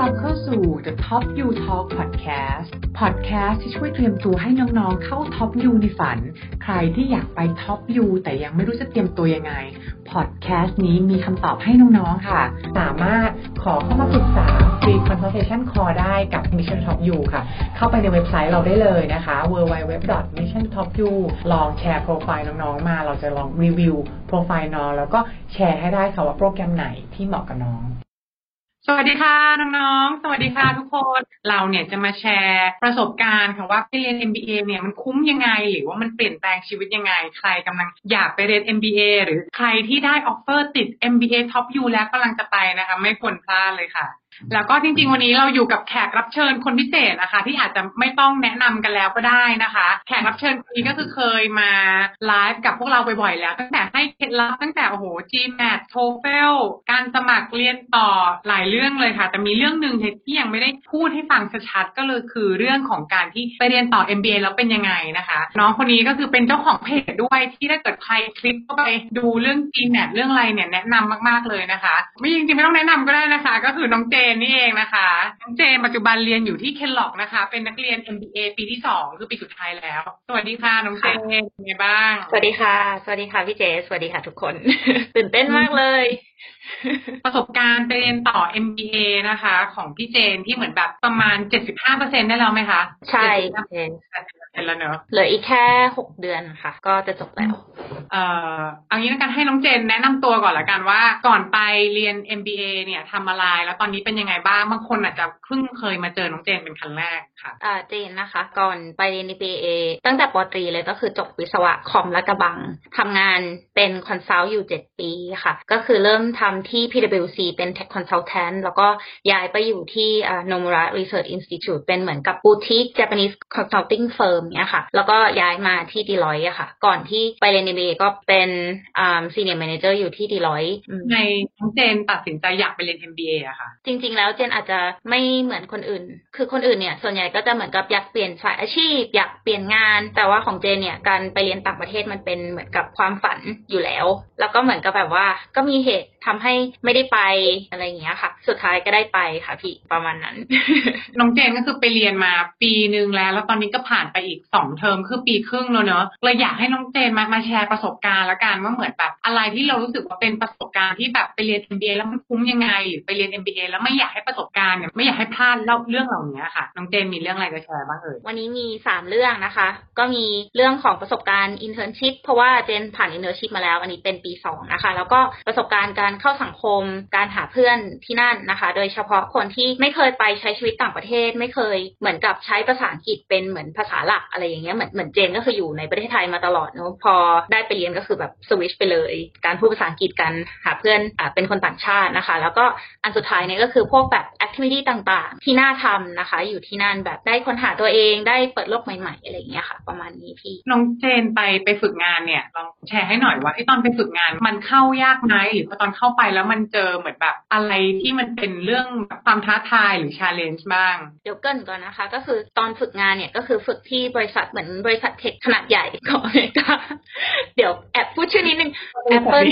รับเข้าสู่ The Top You Talk Podcast Podcast ที่ช่วยเตรียมตัวให้น้องๆ เข้า Top You ในฝัน ใครที่อยากไป Top You แต่ยังไม่รู้จะเตรียมตัวยังไง Podcast นี้มีคำตอบให้น้องๆ ค่ะ สามารถขอเข้ามาปรึกษา Free Consultation Call ได้กับ Mission Top You ค่ะ เข้าไปในเว็บไซต์เราได้เลยนะคะ www.missiontopyou ลองแชร์โปรไฟล์น้องๆ มา เราจะลองรีวิวโปรไฟล์น้องแล้วก็แชร์ให้ได้ค่ะว่าโปรแกรมไหนที่เหมาะกับน้อง สวัสดีค่ะน้องๆ สวัสดีค่ะทุกคน เราเนี่ยจะมาแชร์ประสบการณ์ค่ะว่าไปเรียน MBA เนี่ยมันคุ้มยังไง หรือว่ามันเปลี่ยนแปลงชีวิตยังไง ใครกำลังอยากไปเรียน MBA หรือใครที่ได้ offer ติด MBA Top U แล้วกำลังจะไปนะคะ ไม่ควรพลาดเลยค่ะ แล้วก็จริงๆ วันนี้เราอยู่กับแขกรับเชิญคนพิเศษนะคะ ที่อาจจะไม่ต้องแนะนำกันแล้วก็ได้นะคะ แขกรับเชิญคนนี้ก็คือเคยมาไลฟ์กับพวกเราบ่อยๆแล้ว ตั้งแต่ให้เคล็ดลับตั้งแต่โอ้โห GMAT TOEFL การสมัครเรียนต่อหลายเรื่องเลยค่ะ แต่มีเรื่องหนึ่งที่ยังไม่ได้พูดให้ฟังชัดๆก็เลยคือเรื่องของการที่ไปเรียนต่อ MBA แล้วเป็นยังไงนะคะ น้องคนนี้ก็คือเป็นเจ้าของเพจด้วยที่ถ้าเกิดใครคลิกเข้าไปดูเรื่อง GMAT เรื่องอะไรเนี่ยแนะนำมากๆเลยนะคะ ไม่จริงๆไม่ต้องแนะนำก็ได้นะคะ ก็คือน้องเจนนี่เองนะคะน้องเจนปัจจุบันเรียนอยู่ที่เคนล็อกนะคะ เป็นนักเรียน MBA ปีที่สองคือปีสุดท้ายแล้ว สวัสดีค่ะน้องเจนเป็นไงบ้าง สวัสดีค่ะ สวัสดีค่ะพี่เจ สวัสดีค่ะทุกคน ตื่นเต้นมากเลย ประสบการณ์ไปเรียนต่อ MBA นะคะ ของพี่เจนที่เหมือนแบบประมาณ 75%ได้แล้วไหมคะ ใช่เจนเป็นแล้วเนอะเหลืออีกแค่หกเดือนค่ะ ก็จะจบแล้ว เอ่อเอางี้แล้วกันให้น้องเจนแนะนำตัวก่อนละกันว่าก่อนไปเรียน MBA เนี่ยทำอะไรแล้วตอนนี้เป็นยังไงบ้างบางคนอาจจะเพิ่งเคยมาเจอน้องเจนเป็นครั้งแรกค่ะอ่าเจนนะคะ ก่อนไปเรียน MBA ตั้งแต่ปตรีเลยก็คือจบวิศวะคอมลาดกระบังทำงานเป็น consult อยู่เจ็ดปีค่ะ ก็คือเริ่มทำที่ PwC เป็น Tech Consultant แล้วก็ย้ายไปอยู่ที่อ่า Nomura Research Institute เป็นเหมือนกับ boutique Japanese consulting firm เนี่ยค่ะ แล้วก็ย้ายมาที่ Deloitte อะค่ะ ก่อนที่ไปเรียน MBA ก็เป็นอ่า Senior Manager อยู่ที่ Deloitte อืมทำไมน้องเจนตัดสินใจอยากไปเรียน MBA อะค่ะ จริง ๆ แล้วเจนอาจจะไม่เหมือนคนอื่น คือคนอื่นเนี่ยส่วนใหญ่ก็จะเหมือนกับอยากเปลี่ยนสายอาชีพ อยากเปลี่ยนงาน แต่ว่าของเจนเนี่ยการไปเรียนต่างประเทศมันเป็นเหมือนกับความฝันอยู่แล้ว แล้วก็เหมือนกับแบบว่าก็มีเหตุทำให้ไม่ได้ไปอะไรอย่างเงี้ยค่ะ สุดท้ายก็ได้ไปค่ะพี่ประมาณนั้น น้องเจนก็คือไปเรียนมาปีหนึ่งแล้ว แล้วตอนนี้ก็ผ่านไปอีกสองเทอมคือปีครึ่งแล้วเนอะเลยอยากให้น้องเจนมามาแชร์ประสบการณ์แล้วกันว่าเหมือนแบบอะไรที่เรารู้สึกว่าเป็นประสบการณ์ที่แบบไปเรียน MBA แล้วมันคุ้มยังไง หรือไปเรียน MBA แล้วไม่อยากให้ประสบการณ์เนี่ยไม่อยากให้พลาดเล่าเรื่องเหล่านี้ค่ะ น้องเจนมีเรื่องอะไรจะแชร์บ้างเอ่ยวันนี้มีสามเรื่องนะคะ ก็มีเรื่องของประสบการณ์ internship เพราะว่าเจนผ่าน internship มาแล้ว อันนี้เป็นปีสองนะคะ แล้วก็ประสบการณ์การเข้าสังคม การหาเพื่อนที่นั่นนะคะ โดยเฉพาะคนที่ไม่เคยไปใช้ชีวิตต่างประเทศ ไม่เคยเหมือนกับใช้ภาษาอังกฤษเป็นเหมือนภาษาหลักอะไรอย่างเงี้ยเหมือนเหมือนเจนก็คืออยู่ในประเทศไทยมาตลอดเนอะพอได้ไปเรียนก็คือแบบสวิชไปเลย การพูดภาษาอังกฤษกันหาเพื่อนอ่าเป็นคนต่างชาตินะคะ แล้วก็อันสุดท้ายเนี่ยก็คือพวกแบบ activity ต่างๆ ที่น่าทำนะคะ อยู่ที่นั่นแบบได้ค้นหาตัวเองได้เปิดโลกใหม่ๆอะไรอย่างเงี้ยค่ะ ประมาณนี้พี่น้องเจนไปไปฝึกงานเนี่ยลองแชร์ให้หน่อยว่าไอ้ตอนไปฝึกงานมันเข้ายากไหมหรือพอตอนเข้าไปแล้วมันเจอเหมือนแบบอะไรที่มันเป็นเรื่องแบบความท้าทายหรือ challenge บ้าง เดี๋ยวเกริ่นก่อนนะคะ ก็คือตอนฝึกงานเนี่ยก็คือฝึกที่บริษัทเหมือนบริษัท tech ขนาดใหญ่ของอเมริกาเดี๋ยวแอบพูดชื่อนิดนึง Apple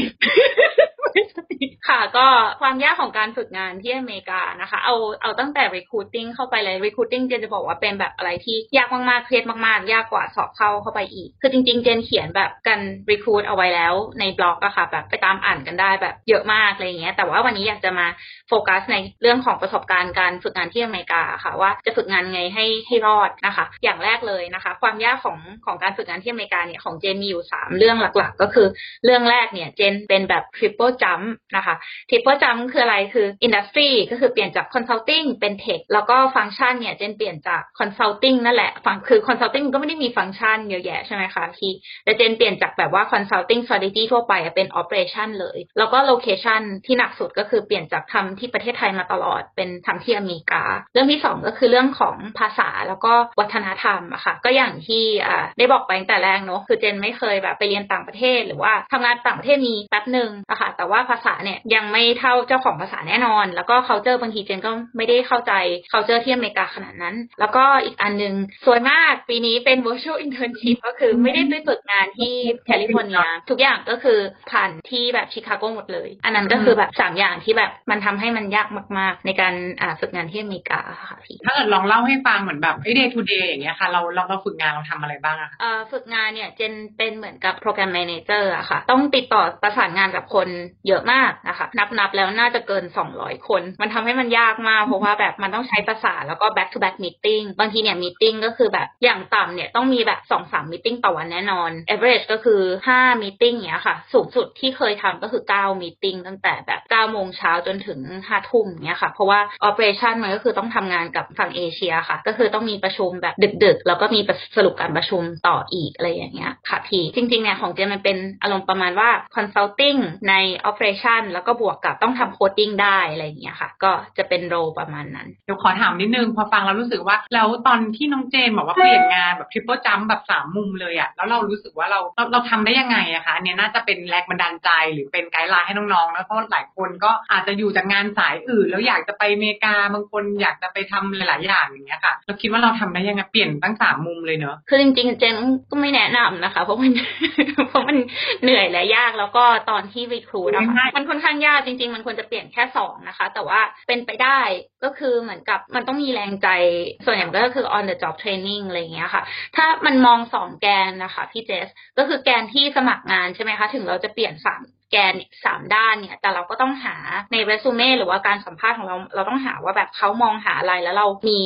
ค่ะก็ความยากของการฝึกงานที่อเมริกานะคะ เอาเอาตั้งแต่ recruiting เข้าไปเลย recruiting เจนจะบอกว่าเป็นแบบอะไรที่ยากมากๆเครียดมากๆ ยากกว่าสอบเข้าเข้าไปอีก คือจริงๆ เจนเขียนแบบกัน recruit เอาไว้แล้วในบล็อกอะค่ะ แบบไปตามอ่านกันได้แบบเยอะมากอะไรอย่างเงี้ย แต่ว่าวันนี้อยากจะมาโฟกัสในเรื่องของประสบการณ์การฝึกงานที่อเมริกาค่ะ ว่าจะฝึกงานไงให้ให้รอดนะคะ อย่างแรกเลยนะคะ ความยากของของการฝึกงานที่อเมริกาเนี่ยของเจนมีอยู่สามเรื่องหลักๆ ก็คือเรื่องแรกเนี่ยเจนเป็นแบบ triple jump นะคะ triple jump คืออะไรคือ industry ก็คือเปลี่ยนจาก consulting เป็น tech แล้วก็ฟังก์ชันเนี่ยเจนเปลี่ยนจาก consulting นั่นแหละฟังคือ consulting ก็ไม่ได้มีฟังก์ชันเยอะแยะใช่ไหมคะพี่แต่เจนเปลี่ยนจากแบบว่า consulting strategy ทั่วไปเป็น operation เลย แล้วก็ location ที่หนักสุดก็คือเปลี่ยนจากทำที่ประเทศไทยมาตลอดเป็นทำที่อเมริกา เรื่องที่สองก็คือเรื่องของภาษาแล้วก็วัฒนธรรมอะค่ะก็อย่างที่อ่าได้บอกไปตั้งแต่แรกเนอะคือเจนไม่เคยแบบไปเรียนต่างประเทศ หรือว่าทำงานต่างประเทศมีแป๊บหนึ่งอะค่ะแต่ว่าภาษาเนี่ยยังไม่เท่าเจ้าของภาษาแน่นอน แล้วก็ culture บางทีเจนก็ไม่ได้เข้าใจ culture ที่อเมริกาขนาดนั้น แล้วก็อีกอันหนึ่งซวยมากปีนี้เป็น virtual internship ก็คือไม่ได้ไปฝึกงานที่แคลิฟอร์เนียทุกอย่างก็คือผ่านที่แบบชิคาโกหมดเลยอันนั้นก็คือแบบสามอย่างที่แบบมันทำให้มันยากมาก ๆ ในการอ่าฝึกงานที่อเมริกาค่ะพี่ถ้าเกิดลองเล่าให้ฟังเหมือนแบบไอ้ day to day อย่างเงี้ยค่ะ เราเราเราฝึกงานเราทำอะไรบ้างอะคะเอ่อฝึกงานเนี่ยเจนเป็นเหมือนกับโปรแกรม m ม n เจอร์อะค่ะ ต้องติดต่อประสานงานกับคนเยอะมากนะคะ นับนับแล้วน่าจะเกิน 200 คน มันทำให้มันยากมาก เพราะว่าแบบมันต้องใช้ประสานแล้วก็ back to back meeting บางทีเนี่ย meeting ก็คือแบบอย่างต่ำเนี่ยต้องมีแบบ2-3 meeting ต่อวันแน่นอน average ก็คือ 5 meeting เนี้ยค่ะ สูงสุดที่เคยทำก็คือ 9 meeting ตั้งแต่แบบ9โมงเช้าจนถึง5ทุ่มเนี้ยค่ะ เพราะว่า operation มันก็คือต้องทำงานกับฝั่งเอเชียค่ะ ก็คือต้องมีประชุมแบบดึกๆ แล้วก็มีสรุปการประชุมต่ออีกอะไรอย่างเงี้ยค่ะพี่จริงๆเนี่ยของเจนมันเป็นอารมณ์ประมาณว่า consulting ใน operation แล้วก็บวกกับต้องทำ coding ได้อะไรอย่างเงี้ยค่ะ ก็จะเป็นโรประมาณนั้นเดี๋ยวขอถามนิดนึง พอฟังแล้วรู้สึกว่า แล้วตอนที่น้องเจนบอกว่าเปลี่ยนงานแบบ triple jump แบบสามมุมเลยอะแล้วเรารู้สึกว่าเราเราเราทำได้ยังไงอะคะอันเนี้ยน่าจะเป็นแรงบันดาลใจหรือเป็นไกด์ไลน์ให้น้องๆนะเพราะหลายคนก็อาจจะอยู่จากงานสายอื่น แล้วอยากจะไปอเมริกาบางคนอยากจะไปทำหลายๆอย่างอย่างเงี้ยค่ะเราคิดว่าเราทำได้ยังไงเปลี่ยนตั้งสามมุมเลยเนอะคือจริงๆเจนก็ไม่แนะนำนะคะ เพราะมันเพราะมันเหนื่อยและยากแล้วก็ตอนที่รีครูดนะคะง่ายมันค่อนข้างยากจริง ๆ มันควรจะเปลี่ยนแค่สองนะคะ แต่ว่าเป็นไปได้ก็คือเหมือนกับมันต้องมีแรงใจส่วนใหญ่มันก็คือ on the job training อะไรอย่างเงี้ยค่ะ ถ้ามันมองสองแกนนะคะพี่เจส ก็คือแกนที่สมัครงานใช่ไหมคะ ถึงเราจะเปลี่ยนสาม แกนสามด้านเนี่ย แต่เราก็ต้องหาในเรซูเม่หรือว่าการสัมภาษณ์ของเรา เราต้องหาว่าแบบเขามองหาอะไรแล้วเรามี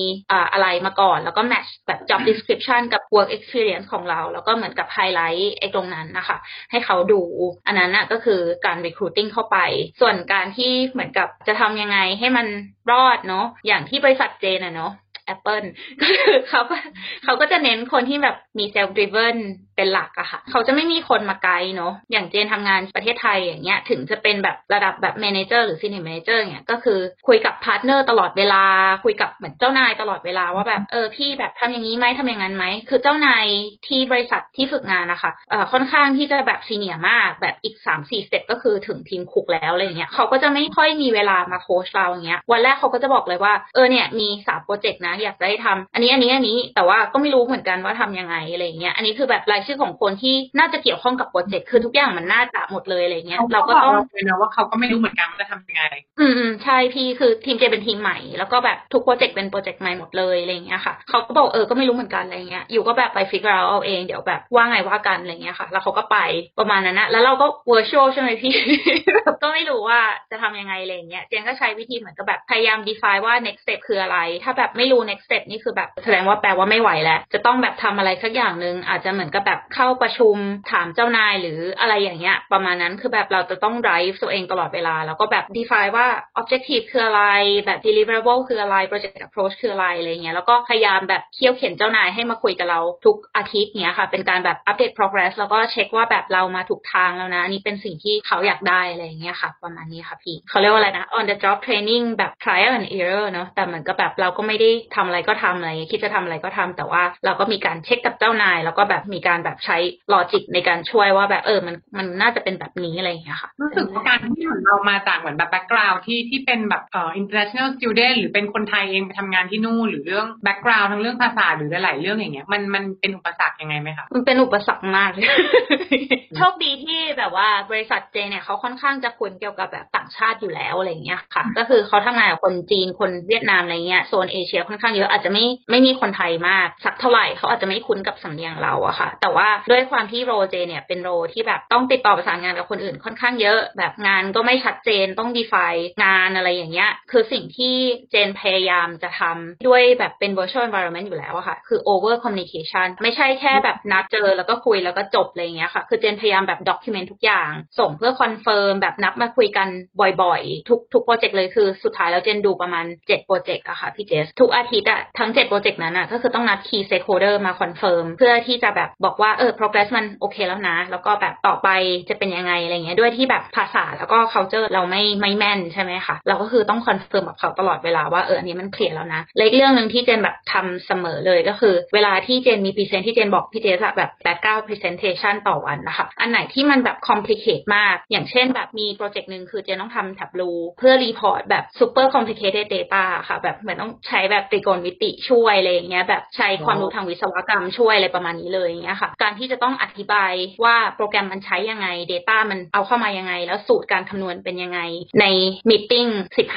อะไรมาก่อน แล้วก็ match แบบ job description กับ work experience ของเรา แล้วก็เหมือนกับไฮไลท์ไอ้ตรงนั้นนะคะ ให้เขาดู อันนั้นน่ะก็คือการ recruiting เข้าไป ส่วนการที่เหมือนกับจะทำยังไงให้มันรอดเนาะอย่างที่บริษัทเจนอะเนาะ Apple ก็คือเขาก็เขาก็จะเน้นคนที่แบบมี self driven เป็นหลักอะค่ะ เขาจะไม่มีคนมาไกด์เนาะอย่างเจนทำงานประเทศไทยอย่างเงี้ยถึงจะเป็นแบบระดับแบบ manager หรือ senior manager เนี่ยก็คือคุยกับ partner ตลอดเวลา คุยกับเหมือนเจ้านายตลอดเวลาว่าแบบเออพี่แบบทำอย่างนี้ไหมทำอย่างนั้นไหมคือเจ้านายที่บริษัทที่ฝึกงานนะคะเอ่อค่อนข้างที่จะแบบ senior มากแบบอีกสามสี่ step ก็คือถึงทิมคุกแล้วอะไรเงี้ยเขาก็จะไม่ค่อยมีเวลามาโค้ชเราอย่างเงี้ยวันแรกเขาก็จะบอกเลยว่าเออเนี่ยมีสามโปรเจกต์นะอยากจะให้ทำอันนี้อันนี้อันนี้แต่ว่าก็ไม่รู้เหมือนกันว่าทำยังไงอะไรเงี้ยอันนี้คือแบบรายชื่อของคนที่น่าจะเกี่ยวข้องกับโปรเจกต์คือทุกอย่างมันน่าจะหมดเลยอะไรเงี้ย เราก็ต้องเลยนะว่าเขาก็ไม่รู้เหมือนกันว่าจะทำยังไง อืมอืมใช่พี่คือทีมเจนเป็นทีมใหม่ แล้วก็แบบทุกโปรเจกต์เป็นโปรเจกต์ใหม่หมดเลยอะไรอย่างเงี้ยค่ะเขาก็บอกเออก็ไม่รู้เหมือนกันอะไรเงี้ยอยู่ก็แบบไป figure เราเอาเองเดี๋ยวแบบว่าไงว่ากันอะไรเงี้ยค่ะ แล้วเขาก็ไปประมาณนั้นนะแล้วเราก็ virtual ใช่ไหมพี่ก็ไม่รู้ว่าจะทำยังไงอะไรเงี้ยเจนก็ใช้วิธีเหมือนกับแบบพยายาม define ว่า next step คืออะไร ถ้าแบบไม่รู้ next step นี่คือแบบแสดงว่าแปลว่าไม่ไหวแล้วจะต้องแบบทำอะไรสักอย่างหนึ่งอาจจะเหมือนกับแบบเข้าประชุมถามเจ้านายหรืออะไรอย่างเงี้ย ประมาณนั้นคือแบบเราจะต้อง drive ตัวเองตลอดเวลา แล้วก็แบบ define ว่า objective คืออะไรแบบ deliverable คืออะไร project approach คืออะไรอะไรเงี้ยแล้วก็พยายามแบบเคี่ยวเข็นเจ้านายให้มาคุยกับเราทุกอาทิตย์เนี้ยค่ะ เป็นการแบบ update progress แล้วก็เช็คว่าแบบเรามาถูกทางแล้วนะอันนี่เป็นสิ่งที่เขาอยากได้อะไรเงี้ยค่ะ ประมาณนี้ค่ะพี่เขาเรียกว่าอะไรนะ on the job training แบบ trial and error เนอะแต่เหมือนกับแบบเราก็ไม่ได้ทำอะไรก็ทำอะไรคิดจะทำอะไรก็ทำแต่ว่าเราก็มีการเช็คกับเจ้านาย แล้วก็แบบมีการแบบใช้ logic ในการช่วยว่าแบบเออ มันมันน่าจะเป็นแบบนี้อะไรอย่างเงี้ยค่ะ รู้สึกว่าการที่เหมือนเรามาจากเหมือนแบบ background ที่ที่เป็นแบบเอ่อ international student หรือเป็นคนไทยเองไปทำงานที่นู่นหรือเรื่อง background ทั้งเรื่องภาษาหรือหลายๆเรื่องอย่างเงี้ยมันมันเป็นอุปสรรคยังไงไหมคะมันเป็นอุปสรรคมากเลยโชคดีที่แบบว่าบริษัทเจนเนี่ยเขาค่อนข้างจะคุ้นเกี่ยวกับแบบต่างชาติอยู่แล้วอะไรอย่างเงี้ยค่ะ ก็คือเขาทำงานกับคนจีนคนเวียดนามอะไรเงี้ยโซนเอเชียค่อนข้างเยอะอาจจะไม่ไม่มีคนไทยมากสักเท่าไหร่เขาอาจจะไม่คุ้นกับสำเนียงเราอะค่ะแต่ว่าด้วยความที่ role เจนเนี่ยเป็น role ที่แบบต้องติดต่อประสานงานกับคนอื่นค่อนข้างเยอะ แบบงานก็ไม่ชัดเจนต้อง define งานอะไรอย่างเงี้ยคือสิ่งที่เจนพยายามจะทำด้วยแบบเป็น virtual environment อยู่แล้วอะค่ะ คือ over communication ไม่ใช่แค่แบบนัดเจอแล้วก็คุยแล้วก็จบอะไรอย่างเงี้ยค่ะ คือเจนพยายามแบบ document ทุกอย่าง ส่งเพื่อ confirm แบบนัดมาคุยกันบ่อยๆ ทุกทุกโปรเจกต์เลยคือสุดท้ายแล้วเจนดูประมาณ 7 โปรเจกต์อะค่ะพี่เจส ทุกอาทิตย์อะทั้ง 7 โปรเจกต์นั้นอะก็คือต้องนัด key stakeholder มา confirm เพื่อที่จะแบบบอกว่าว่าเออ progress มันโอเคแล้วนะ แล้วก็แบบต่อไปจะเป็นยังไงอะไรเงี้ยด้วยที่แบบภาษาแล้วก็ culture เราไม่ไม่แม่นใช่ไหมคะเราก็คือต้อง confirm กับเขาตลอดเวลาว่าเอออันนี้มัน clear แล้วนะและอีกเรื่องหนึ่งที่เจนแบบทำเสมอเลยก็คือ เวลาที่เจนมี present ที่เจนบอกพี่เจสแบบแปดเก้า presentation ต่อวันนะคะ อันไหนที่มันแบบ complicated มาก อย่างเช่นแบบมีโปรเจกต์หนึ่งคือเจนต้องทำ Tableau เพื่อ report แบบ super complicated data ค่ะแบบเหมือนต้องใช้แบบตรีโกณมิติช่วยอะไรอย่างเงี้ยแบบใช้ความรู้ทางวิศวกรรมช่วยอะไรประมาณนี้เลยอย่างเงี้ยค่ะการที่จะต้องอธิบายว่าโปรแกรมมันใช้ยังไง Data มันเอาเข้ามายังไง แล้วสูตรการคำนวณเป็นยังไง ในมิ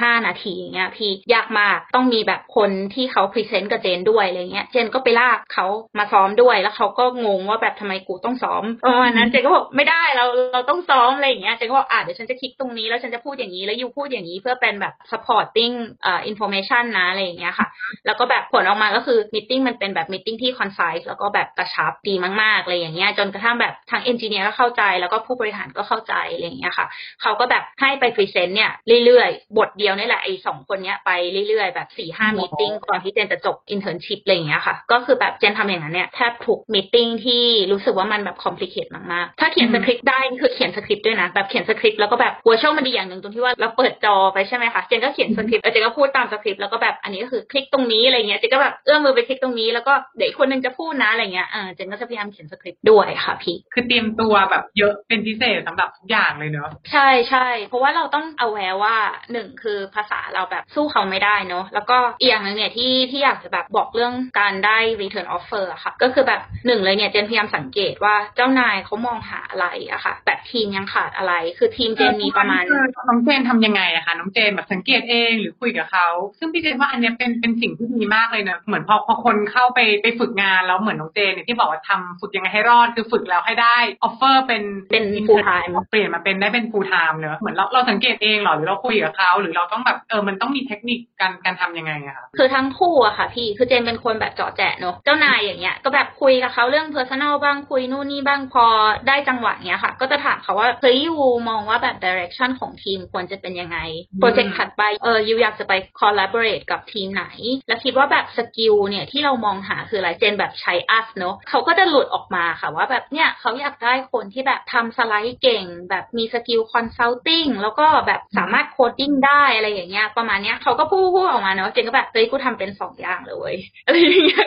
ห้านาทีอย่างเงี้ยพี่ยากมากต้องมีแบบคนที่เขาพรีเซนต์กับเจนด้วยอะไรเงี้ยเจนก็ไปลากเขามาซ้อมด้วยแล้วเขาก็งงว่าแบบทำไมกูต้องซ้อมประมาณนั้นเจนก็บอกไม่ได้เราเราต้องซ้อมอะไรเงี้ยเจนก็บอกอะเดี๋ยวฉันจะคลิกตรงนี้แล้วฉันจะพูดอย่างนี้แล้วยูพูดอย่างนี้เพื่อเป็นแบบ supporting เอ่อ information นะอะไรเงี้ยค่ะ แล้วก็แบบผลออกมาก็คือมิ팅มันเป็นแบบมิ팅ที่ concise แล้วก็แบบกระชับดีมากๆอะไรอย่างเงี้ยจนกระทั่งแบบทาง engineer ก็เข้าใจ แล้วก็ผู้บริหารก็เข้าใจอะไรอย่างเงี้ยค่ะเขาก็แบบให้ไป present เนี่ยเรื่อยๆ บทเดียวนี่แหละไอ้สองคนเนี้ยไปเรื่อยๆ แบบสี่ห้า meeting ก่อนที่เจนจะจบ internship อะไรอย่างเงี้ยค่ะ ก็คือแบบเจนทำอย่างนั้นเนี่ยแทบทุก meeting ที่รู้สึกว่ามันแบบ complicate มากๆถ้าเขียนสคริปต์ได้คือเขียนสคริปต์ด้วยนะแบบเขียนสคริปต์แล้วก็แบบ virtual มันดีอย่างหนึ่งตรงที่ว่าเราเปิดจอไปใช่ไหมคะเจนก็เขียนสคริปต์เจนก็พูดตามสคริปต์แล้วก็แบบอันนี้ก็คือคลิกตรงนี้อะไรเงี้ยเจนก็แบบเอื้อมมือไปคลิกตรงนี้แล้วก็เดี๋ยวคนนึงจะพูดนะอะไรเงี้ยเออเจนก็จะพยายามเขียนสคริปต์ด้วยค่ะพี่ คือเตรียมตัวแบบเยอะเป็นพิเศษสำหรับทุกอย่างเลยเนอะใช่ใช่เพราะว่าเราต้องเอาแวว่าหนึ่งคือภาษาเราแบบสู้เขาไม่ได้เนอะแล้วก็อีกอย่างหนึ่งเนี่ยที่ที่อยากจะแบบบอกเรื่องการได้ return offer อะค่ะ ก็คือแบบหนึ่งเลยเนี่ยเจนพยายามสังเกตว่าเจ้านายเขามองหาอะไรอะค่ะ แบบทีมยังขาดอะไร คือทีมเจนมีประมาณน้องเจนทำยังไงอะคะน้องเจนแบบสังเกตเองหรือคุยกับเขาซึ่งพี่เจนว่าอันนี้เป็นเป็นสิ่งที่ดีมากเลยเนะเหมือนพอพอคนเข้าไปไปฝึกงานแล้วเหมือนน้องเจนเนี่ยที่บอกว่าทำฝึกยังไงให้รอดคือฝึกแล้วให้ได้offer เป็นเป็น full time เปลี่ยนมาเป็นได้เป็น full time เนอะเหมือนเราเราสังเกตเองหรอหรือเราคุยกับเขาหรือเราต้องแบบเออมันต้องมีเทคนิคการการทำยังไงอะคะคือทั้งคู่อะค่ะพี่คือเจนเป็นคนแบบจ๊อกแจ๊กเนอะเจ้านายอย่างเงี้ยก็แบบคุยกับเขาเรื่อง personal บ้างคุยนู่นนี่บ้างพอได้จังหวะเงี้ยค่ะ ก็จะถามเขาว่าเฮ้ย you มองว่าแบบ direction ของทีมควรจะเป็นยังไงโปรเจกต์ถัดไปเออ you อยากจะไป collaborate กับทีมไหน แล้วคิดว่าแบบ skill เนี่ยที่เรามองหาคืออะไรเจนแบบใช้ us เนอะเขาก็จะหลุดออกมาค่ะว่าแบบเนี่ยเขาอยากได้คนที่แบบทำสไลด์เก่ง แบบมี skill consulting แล้วก็แบบสามารถ coding ได้อะไรอย่างเงี้ยประมาณเนี้ยเขาก็พูดพูดออกมาเนาะเจนก็แบบเฮ้ยกูทำเป็นสองอย่างเลยอะไรอย่างเงี้ย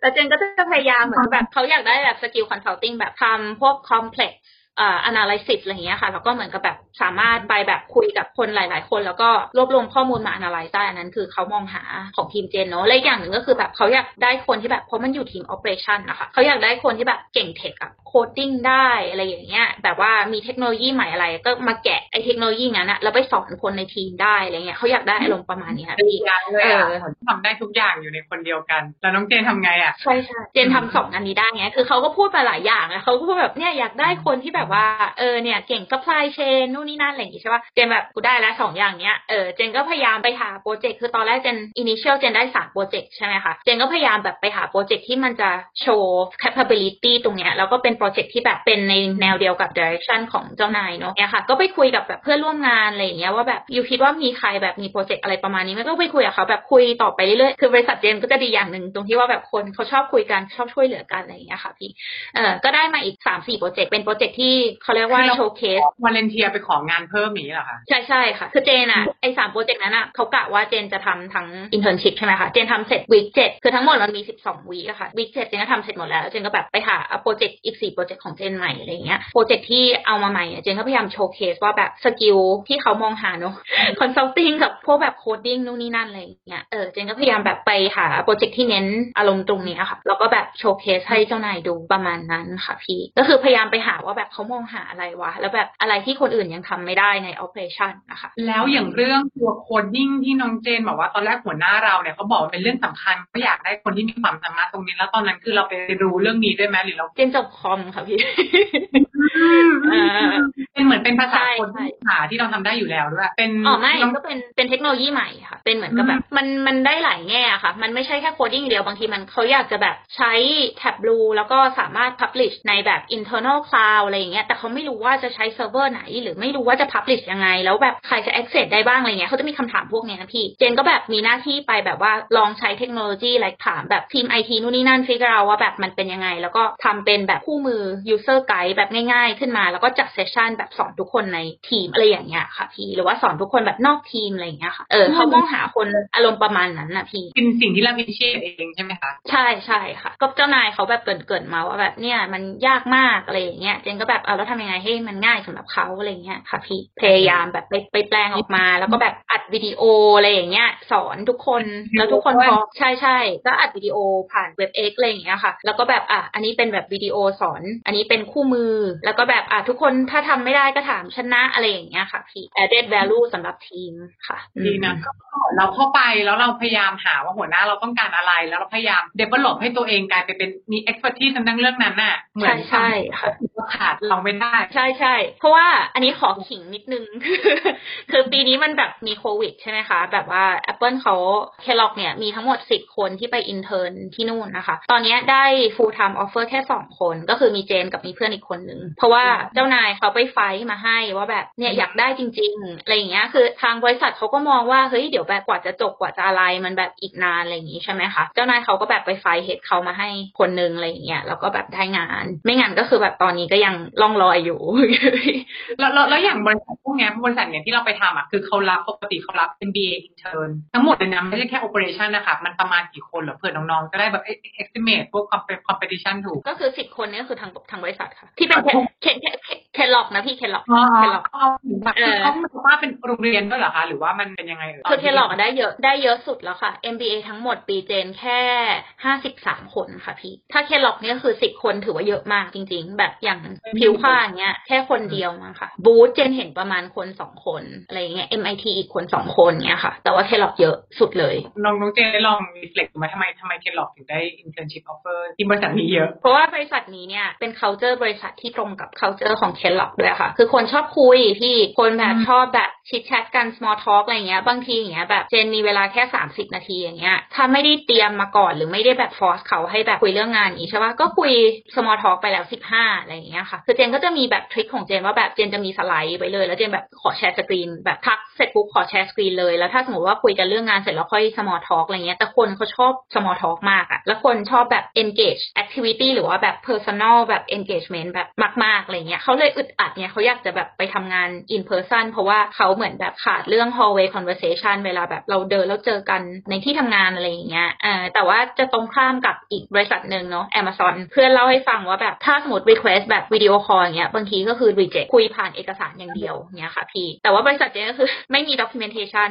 แต่เจนก็จะพยายามเหมือนแบบเขาอยากได้แบบ skill consulting แบบทำพวก complex อ่า analysis อะไรอย่างเงี้ยค่ะ แล้วก็เหมือนกับแบบสามารถไปแบบคุยกับคนหลาย ๆ คน แล้วก็รวบรวมข้อมูลมา analyze ได้อันนั้นคือเขามองหาของทีมเจนเนาะและอย่างหนึ่งก็คือแบบเขาอยากได้คนที่แบบเพราะมันอยู่ทีม operation นะคะเขาอยากได้คนที่แบบเก่ง tech อะ coding ได้อะไรอย่างเงี้ยแบบว่ามีเทคโนโลยีใหม่อะไรก็มาแกะไอเทคโนโลยีนั้นอะแล้วไปสอนคนในทีมได้อะไรเงี้ยเขาอยากได้อารมณ์ประมาณนี้ค่ะพี่เออทำได้ทุกอย่างอยู่ในคนเดียวกัน แล้วน้องเจนทำไงอะใช่ใช่เจนทำสองอันนี้ได้ไงคือเขาก็พูดไปหลายอย่างนะเขาก็พูดแบบเนี่ยอยากได้คนที่แบบว่าเออเนี่ยเก่ง supply chain นู่นนี่นั่นอะไรอย่างงี้ใช่ป่ะเจนแบบกูได้แล้วสองอย่างเนี้ยเออเจนก็พยายามไปหาโปรเจกต์คือตอนแรกเจน initial เจนได้สามโปรเจกต์ใช่ไหมคะเจนก็พยายามแบบไปหาโปรเจกต์ที่มันจะโชว์ capability ตรงเนี้ยแล้วก็เป็นโปรเจกต์ที่แบบเป็นในแนวเดียวกับ direction ของเจ้านายเนาะเนี่ยค่ะ ก็ไปคุยกับแบบเพื่อนร่วมงานอะไรอย่างเงี้ยว่าแบบ you คิดว่ามีใครแบบมีโปรเจกต์อะไรประมาณนี้ไม่ก็ไปคุยกับเขาแบบคุยต่อไปเรื่อยๆคือบริษัทเจนก็จะดีอย่างหนึ่งตรงที่ว่าแบบคนเขาชอบคุยกันชอบช่วยเหลือกันอะไรอย่างเงี้ยค่ะพี่เออก็ได้มาอีกสามสี่โปรเจกต์เป็นโปรเจกต์ที่เขาเรียกว่า showcase volunteer ไปของานเพิ่มนี้เหรอคะใช่ใช่ค่ะ คือเจนอะไอสามโปรเจกต์นั้นอะเขากะว่าเจนจะทำทั้ง internship ใช่ไหมคะเจนทำเสร็จ week เจ็ดคือทั้งหมดมันมีสิบสอง week อะค่ะ week เจ็ดเจนก็ทำเสร็จหมดแล้ว เจนก็แบบไปหาโปรเจกต์อีกสี่โปรเจกต์ของเจนใหม่อะไรเงี้ยโปรเจกต์ที่เอามาใหม่เจนก็พยายาม showcase ว่าแบบ skill ที่เขามองหาเนาะ consulting กับพวกแบบ coding นู่นนี่นั่นอะไรเงี้ยเออเจนก็พยายามแบบไปหาโปรเจกต์ที่เน้นอารมณ์ตรงนี้ค่ะแล้วก็แบบโชว์เคสให้เจ้านายดูประมาณนั้นค่ะพี่ก็คือพยายามไปหาว่าแบบเขามองหาอะไรวะ แล้วแบบอะไรที่คนอื่นยังทำไม่ได้ใน operation นะคะ แล้วอย่างเรื่องตัวโคดดิ้งที่น้องเจนบอกว่าตอนแรกหัวหน้าเราเนี่ยเขาบอกเป็นเรื่องสำคัญก็อยากได้คนที่มีความสามารถตรงนี้แล้วตอนนั้นคือเราไปรู้เรื่องนี้ด้วยไหมหรือเราเจนจบคอมค่ะพี่เป็นเหมือนเป็นภาษาคนภาษาที่เราทำได้อยู่แล้วด้วยเป็นอ๋อไม่ก็เป็นเป็นเทคโนโลยีใหม่ค่ะ เป็นเหมือนกับแบบมันมันได้หลายแง่ค่ะ มันไม่ใช่แค่ coding เดียวบางทีมันเขาอยากจะแบบใช้ Tableau แล้วก็สามารถ publish ในแบบ internal cloud อะไรอย่างเงี้ยแต่เขาไม่รู้ว่าจะใช้เซิร์ฟเวอร์ไหน หรือไม่รู้ว่าจะ publish ยังไง แล้วแบบใครจะ access ได้บ้างอะไรเงี้ยเขาจะมีคำถามพวกนี้นะพี่ เจนก็แบบมีหน้าที่ไปแบบว่าลองใช้เทคโนโลยีอะไรถามแบบทีมไอทีนู่นนี่นั่น figure out ว่าแบบมันเป็นยังไง แล้วก็ทำเป็นแบบคู่มือ user guide แบบง่าย ๆ ขึ้นมา แล้วก็จัด session แบบสอนทุกคนในทีมอะไรอย่างเงี้ยค่ะพี่ หรือว่าสอนทุกคนแบบนอกทีมอะไรอย่างเงี้ยค่ะเออเขาต้องหาคนอารมณ์ประมาณนั้นนะพี่เป็นสิ่งที่เราพิเชษเองใช่ไหมคะใช่ใช่ค่ะก็เจ้านายเขาแบบเกินเกินมาว่าแบบเนี่ยมันยากมากอะไรอย่างเงี้ยเจนก็แบบเอาแล้วทำยังไงให้มันง่ายสำหรับเขาอะไรเงี้ยค่ะพี่พยายามแบบไปไปแปลงออกมา แล้วก็แบบอัดวิดีโออะไรอย่างเงี้ย สอนทุกคนแล้วทุกคนพอใช่ใช่ก็อัดวิดีโอผ่านเว็บเอ็กอะไรอย่างเงี้ยค่ะ แล้วก็แบบอะอันนี้เป็นแบบวิดีโอสอน อันนี้เป็นคู่มือ แล้วก็แบบอะทุกคนถ้าทำไม่ได้ก็ถามชนะอะไรอย่างเงี้ยค่ะพี่ added value สำหรับทีมค่ะดีนะเราเข้าไปแล้วเราพยายามหาว่าหัวหน้าเราต้องการอะไร แล้วเราพยายาม develop ให้ตัวเองกลายไปเป็นมี expertise ในเรื่องนั้นน่ะเหมือนใช่ค่ะขาดเราไม่ได้ ใช่ใช่เพราะว่าอันนี้ขอขิงนิดนึง คือปีนี้มันแบบมีโควิดใช่ไหมคะ แบบว่า Apple เขาเคล็อกเนี่ยมีทั้งหมดสิบคนที่ไปอินเทอร์นที่นู่นนะคะ ตอนนี้ได้ full time offer แค่สองคน ก็คือมีเจนกับมีเพื่อนอีกคนหนึ่งเพราะว่าเจ้านายเขาไปไฟมาให้ว่าแบบเนี่ยอยากได้จริงๆอะไรอย่างเงี้ยคือทางบริษัทเขาก็มองว่าเฮ้ยเดี๋ยวแบบกว่าจะจบกว่าจะอะไรมันแบบอีกนานอะไรอย่างงี้ใช่ไหมคะเจ้านายเขาก็แบบไปไฟเฮดเขามาให้คนนึงอะไรอย่างเงี้ยแล้วก็แบบได้งาน ไม่งั้นก็คือแบบตอนนี้ก็ยังล่องลอยอยู่ แล้วแล้วอย่างบริษัทพวกนี้บริษัทเนี่ยที่เราไปทำอะคือเขารับปกติเขารับเป็น BA intern ทั้งหมดเลยนะไม่ใช่แค่ operation นะคะมันประมาณกี่คนหรอเผื่อน้องๆจะได้แบบ estimate พวก competition ถูก ก็คือสิบคนนี้ก็คือทางทางบริษัทค่ะ ที่เป็น Kel Kellogg นะพี่ Kellogg Kellogg เขาแบบเขาว่าเป็นโรงเรียนด้วยเหรอคะหรือว่ามันเป็นยังไงคือ Kellogg ได้เยอะได้เยอะสุดแล้วค่ะ MBA ทั้งหมดปีเจนแค่ห้าสิบสามคนค่ะพี่ ถ้า Kellogg เนี่ยคือสิบคนถือว่าเยอะมากจริง ๆ แบบอย่าง Fuqua เงี้ยแค่คนเดียวมาค่ะ บูธเจนเห็นประมาณคนสองคนอะไรเงี้ย MIT อีกคนสองคนเงี้ยค่ะ แต่ว่า Kellogg เยอะสุดเลยน้องน้องเจนได้ลอง reflect มาทำไมทำไม Kellogg ถึงได้ internship offer ที่บริษัทนี้เยอะ เพราะว่าบริษัทนี้เนี่ยเป็น culture บริษัทที่ตรงกับ culture ของ Kellogg ด้วยค่ะ คือคนชอบคุยพี่คนแบบชอบแบบ chit chat กัน small talk อะไรเงี้ย บางทีอย่างเงี้ยแบบเจนมีเวลาแค่สามสิบนาทีอย่างเงี้ย ถ้าไม่ได้เตรียมมาก่อนหรือไม่ได้แบบ force เขาให้แบบคุยเรื่องงานนี้ใช่ปะก็คุย small talk ไปแล้วสิบห้าอะไรอย่างเงี้ยค่ะ คือเจนก็จะมีแบบ trick ของเจนว่าแบบเจนจะมีสไลด์ไปเลย แล้วเจนแบบขอ share screen แบบทักเสร็จปุ๊บขอ share screen เลย แล้วถ้าสมมติว่าคุยกันเรื่องงานเสร็จแล้วค่อย small talk อะไรเงี้ย แต่คนเขาชอบ small talk มากอะแล้วคนชอบแบบ engage activity หรือว่าแบบ personal แบบ engagement แบบมากๆอะไรเงี้ยเขาเลยอึดอัดเนี่ยเขาอยากจะแบบไปทำงาน in person เพราะว่าเขาเหมือนแบบขาดเรื่อง hallway conversation เวลาแบบเราเดินแล้วเจอกันในที่ทำงานอะไรอย่างเงี้ยอ่าแต่ว่าจะตรงข้ามกับอีกบริษัทหนึ่งเนาะ Amazon เพื่อนเล่าให้ฟังว่าแบบถ้าสมมติ request แบบวิดีโอคอลอย่างเงี้ยบางทีก็คือ reject คุยผ่านเอกสารอย่างเดียวเงี้ยค่ะพี่ แต่ว่าบริษัทเนี้ก็คือไม่มี documentation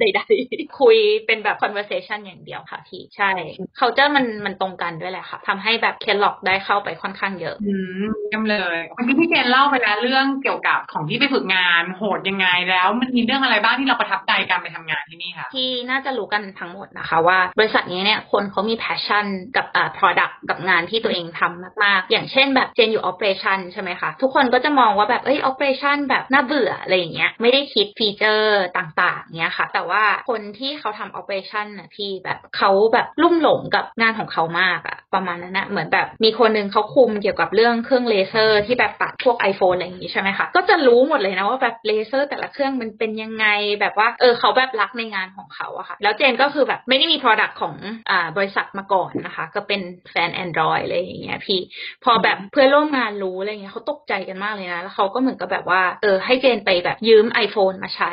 ใดๆ คุยเป็นแบบ conversation อย่างเดียวค่ะพี่ ใช่ culture มันมันตรงกันด้วยแหละค่ะทำให้แบบเคนล็อกได้เข้าไปค่อนข้างเยอะ อืมยี่มเลยกี้พี่เจนเล่าไปแล้วเรื่องเกี่ยวกับของที่ไปฝึกงานโหดยังไงแล้ว มันมีเรื่องอะไรบ้างที่เราประทับใจการไปทำงานที่นี่ค่ะที่น่าจะรู้กันทั้งหมดนะคะ ว่า บริษัทนี้เนี่ยคนเขามี passion กับอ่า product กับงานที่ตัวเองทำมากๆ อย่างเช่นแบบเจนอยู่ operation ใช่ไหมคะทุกคนก็จะมองว่าแบบเอ้ย operation แบบน่าเบื่ออะไรอย่างเงี้ยไม่ได้คิดฟีเจอร์ต่างๆเนี้ยค่ะ แต่ว่าคนที่เขาทำ operation นะพี่แบบเขาแบบลุ่มหลงกับงานของเขามากอะประมาณนั้นนะเหมือนแบบมีคนนึงเขาคุมเกี่ยวกับเรื่องเครื่องเลเซอร์ที่แบบตัดพวก iPhone อะไรอย่างงี้ใช่ไหมคะ ก็จะรู้หมดเลยนะว่าแบบเลเซอร์แต่ละเครื่องมันเป็นยังไงแบบว่าเออเขาแบบรักในงานของเขาอะค่ะ แล้วเจนก็คือแบบไม่ได้มี product ของอ่าบริษัทมาก่อนนะคะ ก็เป็นแฟน Android อะไรอย่างเงี้ยพี่ พอแบบเพื่อนร่วมงานรู้อะไรเงี้ยเขาตกใจกันมากเลยนะ แล้วเขาก็เหมือนกับแบบว่าเออให้เจนไปแบบยืม iPhone มาใช้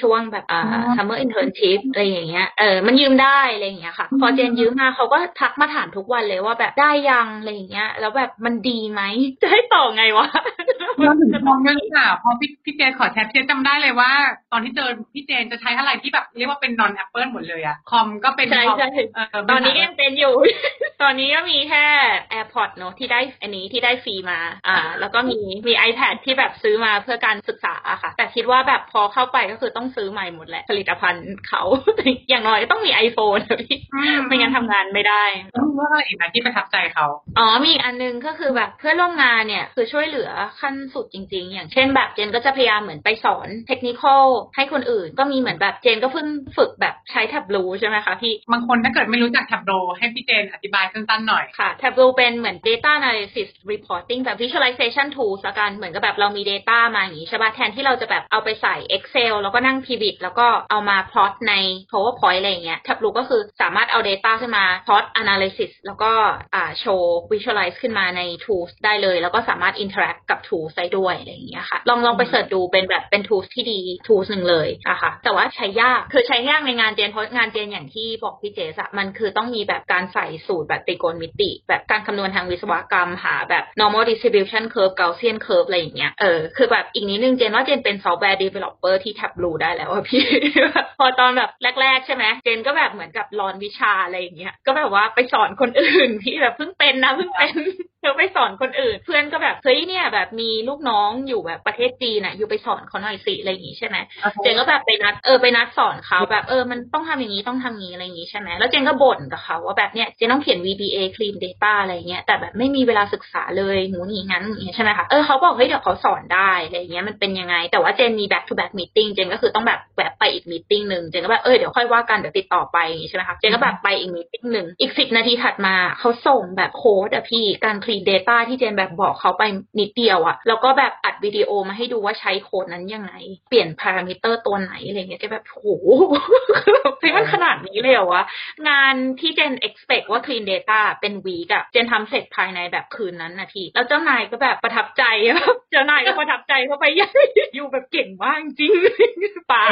ช่วงแบบอ่า summer internship อะไรอย่างเงี้ยเออมันยืมได้อะไรอย่างเงี้ยค่ะ พอเจนยืมมาเขาก็ทักมาถามทุกวันเลยว่าแบบได้ยังอะไรอย่างเงี้ย แล้วแบบมันดีไหมจะให้ต่อไงวะเราถึงมองเรื่องค่ะพอพี่พี่เจนขอแชทเจนจำได้เลยว่า ตอนที่เจอพี่เจนจะใช้อะไรที่แบบเรียกว่าว่าเป็น non Apple หมดเลยอะคอมก็เป็นใช่คอมใช่เออตอนนี้ก็ยังเป็นอยู่ ตอนนี้ก็มีแค่ AirPods เนอะที่ได้อันนี้ที่ได้ฟรีมา อ่า แล้วก็มีมี iPad ที่แบบซื้อมาเพื่อการศึกษาอะค่ะ แต่คิดว่าแบบพอเข้าไปก็คือต้องซื้อใหม่หมดแหละ ผลิตภัณฑ์เขา อย่างน้อยก็ต้องมี iPhone นะพี่อืมไม่งั้นทำงานไม่ได้แล้วมีเรื่องอะไรอีกนะที่ประทับใจเขา อ๋อมีอีกอันนึงก็คือแบบเพื่อนร่วมงานเนี่ยคือช่วยเหลือขั้นสุดจริง ๆ อย่างเช่นแบบเจนก็จะพยายามเหมือนไปสอนเทคนิคให้คนอื่น ก็มีเหมือนแบบเจนก็เพิ่งฝึกแบบใช้แท็บลูใช่ไหมคะพี่บางคนถ้าเกิดไม่รู้จัก Tableau ให้พี่เจนอธิบายสั้นๆหน่อยค่ะ Tableau เป็นเหมือน data analysis reporting แบบ visualization tools ละกันเหมือนกับแบบเรามี data มาอย่างนี้ใช่ป่ะแทนที่เราจะแบบเอาไปใส่ Excel แล้วก็นั่ง pivot แล้วก็เอามา plot ใน PowerPoint อะไรอย่างเงี้ย Tableau ก็คือสามารถเอา data ขึ้นมา plot analysis แล้วก็อ่าโชว์ visualize ขึ้นมาใน tools ได้เลย แล้วก็สามารถ interact กับ tools ได้ด้วยอะไรอย่างเงี้ยค่ะ ลองลองไปเสิร์ชดูเป็นแบบเป็น tools ที่ดี tools หนึ่งเลยอะคะแต่ว่าใช้ยากคือใช้ยากในงานเจนเพราะงานเจนอย่างที่บอกพี่เจสอะมันคือต้องมีแบบการใส่สูตรแบบติโกณมิติ แบบการคำนวณทางวิศวกรรมหาแบบ normal distribution curve Gaussian curve อะไรอย่างเงี้ยเออคือแบบอีกนิดนึงเจนว่าเจนเป็น software developer ที่ Tableau ได้แล้วอะพี่ พอตอนแบบแรก ๆ ใช่ไหมเจนก็แบบเหมือนกับรอนวิชาอะไรอย่างเงี้ยก็แบบว่าไปสอนคนอื่นที่แบบเพิ่งเป็นนะเพิ่งเป็น เธอไปสอนคนอื่น เพื่อนก็แบบเฮ้ยเนี่ยแบบมีลูกน้องอยู่แบบประเทศจีนน่ะ อยู่ไปสอนเขาหน่อยสิอะไรอย่างงี้ใช่ไหมเจนก็แบบไปนัดเออไปนัดสอนเขาแบบเออมันต้องทำอย่างนี้ต้องทำอย่างนี้อะไรอย่างนี้ใช่ไหมแล้วเจนก็บ่นกับเขาว่าแบบเนี้ยเจนต้องเขียน VBA clean data อะไรอย่างเงี้ยแต่แบบไม่มีเวลาศึกษาเลยหมูนี่งั้นอย่างเงี้ยใช่ไหมคะเออเขาบอกเฮ้ยเดี๋ยวเขาสอนได้อะไรอย่างเงี้ยมันเป็นยังไง แต่ว่าเจนมี back to back meeting เจนก็คือต้องแบบแวะไปอีก meeting หนึ่งเจนก็แบบเออเดี๋ยวค่อยว่ากันเดี๋ยวติดต่อไปอย่างงี้ใช่ไหมคะเจนก็แบบไปอีก meeting หนึ่งอีกสิบนาทีถัดมาเขาส่งแบบโค้ดอะพี่การ clean data ที่เจนแบบบอกเขาไปนิดเดียวอะแล้วก็แบบอัดวิดีโอมาให้ดูว่าใช้โค้ดนั้นยังไง เปลี่ยนพารามิเตอร์ตัวไหนอะไรเงี้ยเจนแบบโหเฮ้ยมันขนาดนี้เลยเหรอวะ งานที่เจน expect ว่า clean data เป็นวีกอะเจนทำเสร็จภายในแบบคืนนั้นนาที แล้วเจ้านายก็แบบประทับใจอะเจ้านายก็ประทับใจเข้าไปยัอยู่แบบเก่งมากจริงเปล่า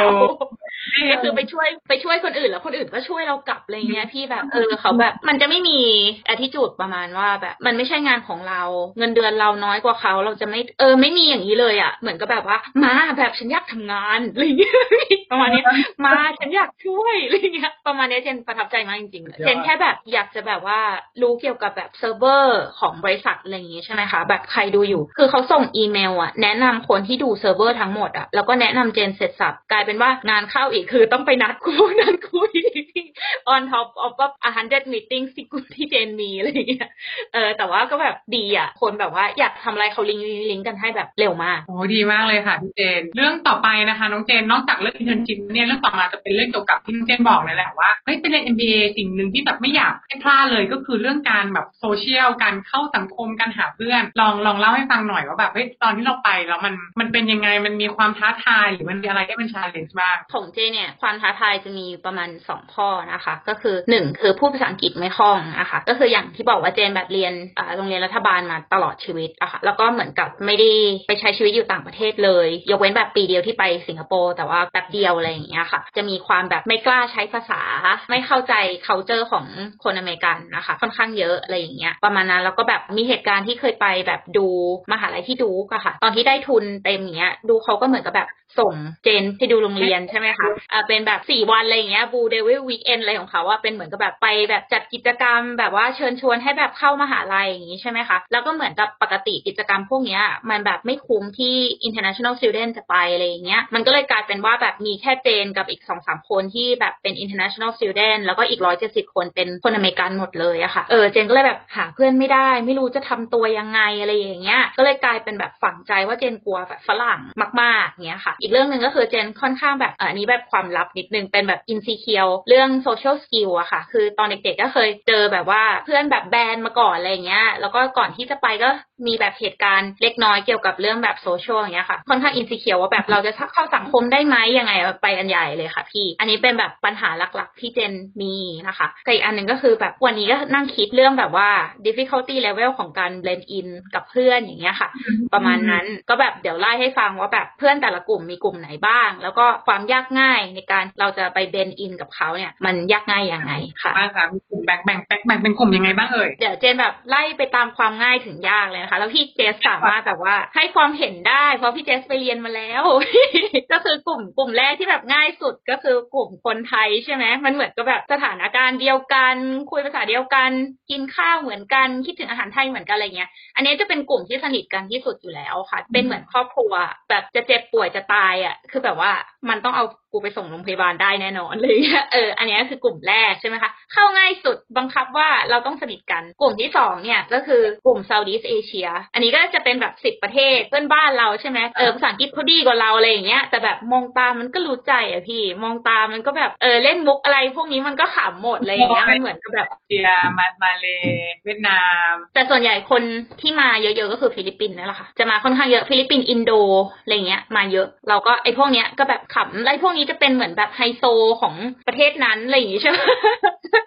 ก็คือไปช่วยไปช่วยคนอื่นแล้วคนอื่นก็ช่วยเรากลับอะไรเงี้ยพี่แบบเออเขาแบบ มันจะไม่มี attitude ประมาณว่าแบบ มันไม่ใช่งานของเรา เงินเดือนเราน้อยกว่าเขา เราจะไม่เออ ไม่มีอย่างนี้เลยอะ่ะ เหมือนกับแบบว่า มาแบบฉันอยากทำงานอะไรเงี้ยประมาณนี้มาฉันอยากช่วยอะไรเงี้ยประมาณนี้เจนประทับใจมากจริงๆเจนแค่แบบอยากจะแบบว่ารู้เกี่ยวกับแบบเซิร์ฟเวอร์ของบริษัทอะไรอย่างงี้ใช่ไหมคะแบบใครดูอยู่ คือเขาส่งอีเมลอะแนะนำคนที่ดูเซิร์ฟเวอร์ทั้งหมดอะแล้วก็แนะนำเจนเสร็จสับกลายเป็นว่างานเข้าอีกคือต้องไปนัดคุยนัดคุย on top of ก็ a hundred meetings ที่กูที่เจนมีอะไรอย่างเงี้ย เออ แต่ว่าก็แบบดีอะคนแบบว่าอยากทำอะไรเขาลิงก์ลิงก์กันให้แบบเร็วมาก โอ้ดีมากเลยค่ะพี่เจน เรื่องต่อไปนะคะน้องเจน นอกจากเรื่อง internship เนี่ยเรื่องต่อมาจะเป็นเรื่องเกี่ยวกับที่น้องเจนบอกเลยแหละว่า เฮ้ยเป็นเรียน MBA สิ่งหนึ่งที่แบบไม่อยากให้พลาดเลยก็คือเรื่องการแบบโซเชียล การเข้าสังคม การหาเพื่อน ลองลองเล่าให้ฟังหน่อยว่าแบบเฮ้ยตอนที่เราไปแล้วมันมันเป็นยังไง มันมีความท้าทายหรือมันมีอะไรที่เป็น challenge บ้าง ของเจเนี่ยความท้าทายจะมีประมาณสองข้อนะคะ ก็คือหนึ่งคือพูดภาษาอังกฤษไม่คล่องนะคะ ก็คืออย่างที่บอกว่าเจนแบบเรียนโรงเรียนรัฐบาลมาตลอดชีวิตอะค่ะแล้วก็เหมือนกับไม่ได้ไปใช้ชีวิตอยู่ต่างประเทศเลย ยกเว้นแบบปีเดียวที่ไปสิงคโปร์แต่ว่าแป๊บเดียวอะไรอย่างเงี้ยค่ะ จะมีความแบบไม่กล้าใช้ภาษา ไม่เข้าใจ culture ของคนอเมริกันนะคะ ค่อนข้างเยอะอะไรอย่างเงี้ยประมาณนั้นแล้วก็แบบมีเหตุการณ์ที่เคยไปแบบดูมหาลัยที่ดูกอะค่ะ ตอนที่ได้ทุนเต็มเงี้ยดูเขาก็เหมือนกับแบบส่งเจนไปดูโรงเรียนใช่ไหมคะอ่าเป็นแบบสี่วันอะไรอย่างเงี้ย Blue Devil Weekend อะไรของเขาว่าเป็นเหมือนกับแบบไปแบบจัดกิจกรรม แบบว่าเชิญชวนให้แบบเข้ามหาลัยอย่างงี้ใช่ไหมคะ แล้วก็เหมือนกับปกติกิจกรรมพวกเนี้ยมันแบบไม่คุ้มที่ international student จะไปอะไรอย่างเงี้ยมันก็เลยกลายเป็นว่าแบบมีแค่เจนกับอีกสองสามคนที่แบบเป็น international student แล้วก็อีกร้อยเจ็ดสิบคนเป็นคนอเมริกันหมดเลยอะค่ะเออเจนก็เลยแบบหาเพื่อนไม่ได้ ไม่รู้จะทำตัวยังไงอะไรอย่างเงี้ยก็เลยกลายเป็นแบบฝังใจว่าเจนกลัวแบบฝรั่งมากๆเงี้ยค่ะ อีกเรื่องหนึ่งก็คือเจนค่อนข้างแบบอออันนี้แบบความลับนิดนึงเป็นแบบ insecure เรื่อง social skill อะค่ะ คือตอนเด็กๆก็เคยเจอแบบว่าเพื่อนแบบแบนมาก่อนอะไรเงี้ย แล้วก็ก่อนที่จะไปก็มีแบบเหตุการณ์เล็กน้อยเกี่ยวกับเรื่องแบบโซเชียลอย่างเงี้ยค่ะ ค่อนข้างอินสิเคียวว่าแบบเราจะเข้าสังคมได้ไหมยังไงไปกันใหญ่เลยค่ะพี่ อันนี้เป็นแบบปัญหาหลักๆที่เจนมีนะคะแต่อีกอันหนึ่งก็คือแบบวันนี้ก็นั่งคิดเรื่องแบบว่า difficulty level ของการ blend in กับเพื่อนอย่างเงี้ยค่ะ ประมาณนั้นก็แบบเดี๋ยวไล่ให้ฟังว่าแบบเพื่อนแต่ละกลุ่มมีกลุ่มไหนบ้าง แล้วก็ความยากง่ายในการเราจะไปเบนอินกับเขาเนี่ยมันยากง่ายยังไงค่ะว่าค่ะมีกลุ่มแบ่งแบ่งแบ่งแบ่งเป็นกลุ่มยังไงบ้างเอ่ยเดี๋ยวเจนแบบไล่ไปตามความง่ายถึงยากเลยนะคะ แล้วพี่เจสสามารถแบบว่าให้ความเห็นได้ เพราะพี่เจสไปเรียนมาแล้ว ก็คือกลุ่มกลุ่มแรกที่แบบง่ายสุดก็คือกลุ่มคนไทยใช่ไหมมันเหมือนกับแบบสถานการณ์เดียวกัน คุยภาษาเดียวกัน กินข้าวเหมือนกันคิดถึงอาหารไทยเหมือนกันอะไรเงี้ย อันนี้จะเป็นกลุ่มที่สนิทกันที่สุดอยู่แล้วค่ะ เป็นเหมือนครอบครัว แบบจะเจ็บป่วยจะตายอะ คือแบบว่า มันต้องเอากูไปส่งโรงพยาบาลได้แน่นอนเลยเออ อันนี้คือกลุ่มแรกใช่ไหมคะ เข้าง่ายสุดบังคับว่าเราต้องสนิทกัน กลุ่มที่สองเนี่ยก็คือกลุ่ม Southeast Asia อันนี้ก็จะเป็นแบบสิบประเทศเพื่อนบ้านเราใช่ไหมเออภาษาอังกฤษเขาดีกว่าเราอะไรอย่างเงี้ยแต่แบบมองตามันก็รู้ใจอะพี่ มองตามันก็แบบเออเล่นมุกอะไร พวกนี้มันก็ขำหมดเลยอย่างเงี้ยมันเหมือนกับแบบเซียมามาเลเวียดนาม แต่ส่วนใหญ่คนที่มาเยอะๆก็คือฟิลิปปินส์นั่นแหละค่ะจะมาค่อนข้างเยอะฟิลิปปินส์อินโดอะไรเงี้ยมาเยอะเราก็ไอ้พวกเนี้ยก็แบบขำไรพวกนี้จะเป็นเหมือนแบบไฮโซของประเทศนั้นอะไรอย่างนี้ใช่ไหม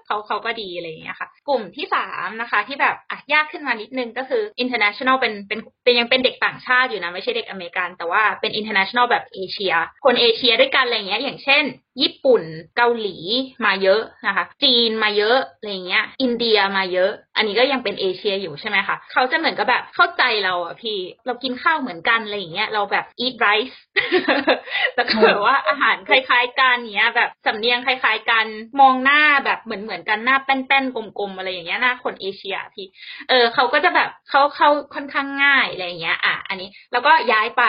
เขาเขาก็ดีอะไรอย่างเงี้ยค่ะ กลุ่มที่สามนะคะ ที่แบบอะยากขึ้นมานิดนึงก็คือ international เป็นเป็นเป็นยังเป็นเด็กต่างชาติอยู่นะ ไม่ใช่เด็กอเมริกัน แต่ว่าเป็น international แบบเอเชีย คนเอเชียด้วยกันอะไรเงี้ยอย่างเช่น ญี่ปุ่น เกาหลีมาเยอะนะคะ จีนมาเยอะอะไรเงี้ย อินเดียมาเยอะ อันนี้ก็ยังเป็นเอเชียอยู่ใช่ไหมคะเขาจะเหมือนกับแบบเข้าใจเราอะพี่ เรากินข้าวเหมือนกันอะไรเงี้ยเราแบบ eat rice แล้วก็แบบว่าอาหารคล้ายๆกันเงี้ย แบบสำเนียงคล้ายๆกันมองหน้าแบบเหมือนเหมือนกันหน้าแป้นๆกลมๆอะไรอย่างเงี้ยหน้าคนเอเชียพี่เออเขาก็จะแบบเขาเขาค่อนข้างง่ายอะไรเงี้ย อะ อันนี้แล้วก็ย้ายไป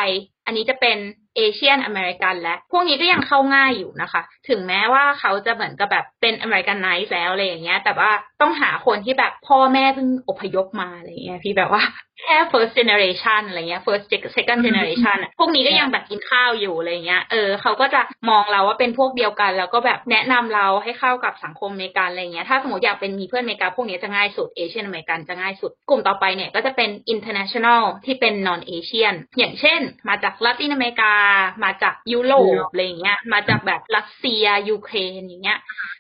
อันนี้จะเป็น Asian American และ พวกนี้ก็ยังเข้าง่ายอยู่นะคะ ถึงแม้ว่าเขาจะเหมือนกับแบบเป็น Americanized แล้วอะไรอย่างเงี้ย แต่ว่าต้องหาคนที่แบบพ่อแม่เพิ่งอพยพมาอะไรอย่างเงี้ยพี่แบบว่าแค่ first generation อะไรเงี้ย first second generation พวกนี้ก็ยังแบบกินข้าวอยู่อะไรเงี้ย เออเขาก็จะมองเราว่าเป็นพวกเดียวกัน แล้วก็แบบแนะนำเราให้เข้ากับสังคมอเมริกันอะไรเงี้ย ถ้าสมมติอยากเป็นมีเพื่อนอเมริกาพวกนี้จะง่ายสุด Asian American จะง่ายสุด กลุ่มต่อไปเนี่ยก็จะเป็น international ที่เป็น non Asian อย่างเช่น มาจากลาตินอเมริกามาจากยุโรปอะไรเงี้ย มาจากแบบรัสเซียยูเครนอย่างเงี้ย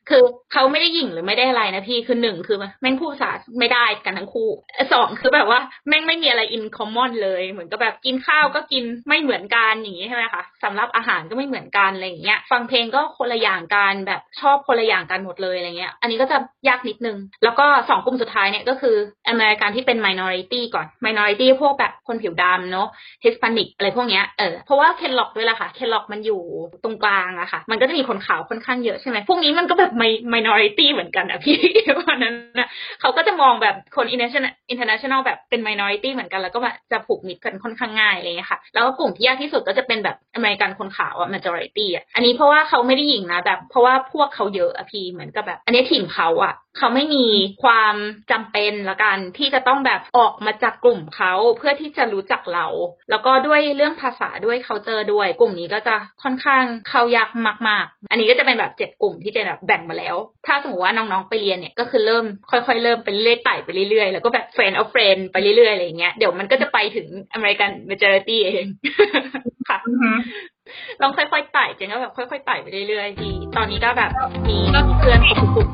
คือเขาไม่ได้หยิ่งหรือไม่ได้อะไรนะพี่คือหนึ่งคือแม่งพูดภาษาไม่ได้กันทั้งคู่สองคือแบบว่าแม่งไม่มีอะไรอินคอมมอนเลยเหมือนกับแบบกินข้าวก็กินไม่เหมือนกันอย่างนี้ใช่ไหมคะสำหรับอาหารก็ไม่เหมือนกันอะไรอย่างเงี้ย ฟังเพลงก็คนละอย่างกันแบบชอบคนละอย่างกันหมดเลยอะไรเงี้ย อันนี้ก็จะยากนิดนึง แล้วก็สองกลุ่มสุดท้ายเนี่ยก็คืออเมริกันที่เป็น minority ก่อน minority พวกแบบคนผิวดำเนาะ Hispanic อะไรพวกเนี้ยเออเพราะว่าเคนล็อกด้วยแหละค่ะ เคนล็อกมันอยู่ตรงกลางอะค่ะ มันก็จะมีคนขาวค่อนข้างเยอะใช่ไหมพวกนี้มันก็แบบ minority เหมือนกันอะพี่เพราะนั้นนะเขาก็จะมองแบบคน international international แบบเป็น minority เหมือนกัน แล้วก็แบบจะผูกมิตรกันค่อนข้างง่ายเลยค่ะ แล้วก็กลุ่มที่ยากที่สุดก็จะเป็นแบบอเมริกันคนขาวอะ majority อะอันนี้เพราะว่าเขาไม่ได้หยิ่งนะแบบ เพราะว่าพวกเขาเยอะอะพี่เหมือนกับแบบ อันนี้ถิ่นเขาอะ เขาไม่มีความจำเป็นละกัน ที่จะต้องแบบออกมาจากกลุ่มเขาเพื่อที่จะรู้จักเรา แล้วก็ด้วยเรื่องภาษาด้วยเขาเจอด้วย กลุ่มนี้ก็จะค่อนข้างเข้ายากมาก ๆ อันนี้ก็จะเป็นแบบเจ็ดกลุ่มที่เจนแบบแบ่งมาแล้ว ถ้าสมมติว่าน้องๆไปเรียนเนี่ยก็คือเริ่มค่อยๆ เริ่มไปเรื่อยไต่ไปเรื่อยๆแล้วก็แบบ friend of friend ไปเรื่อยๆอะไรอย่างเงี้ยเดี๋ยวมันก็จะไปถึง American majority เองค่ะลองค่อยๆไต่เจนก็แบบค่อยๆไต่ไปเรื่อยๆดีตอนนี้ก็แบบมีเพื่อนครบทุกกลุ่ม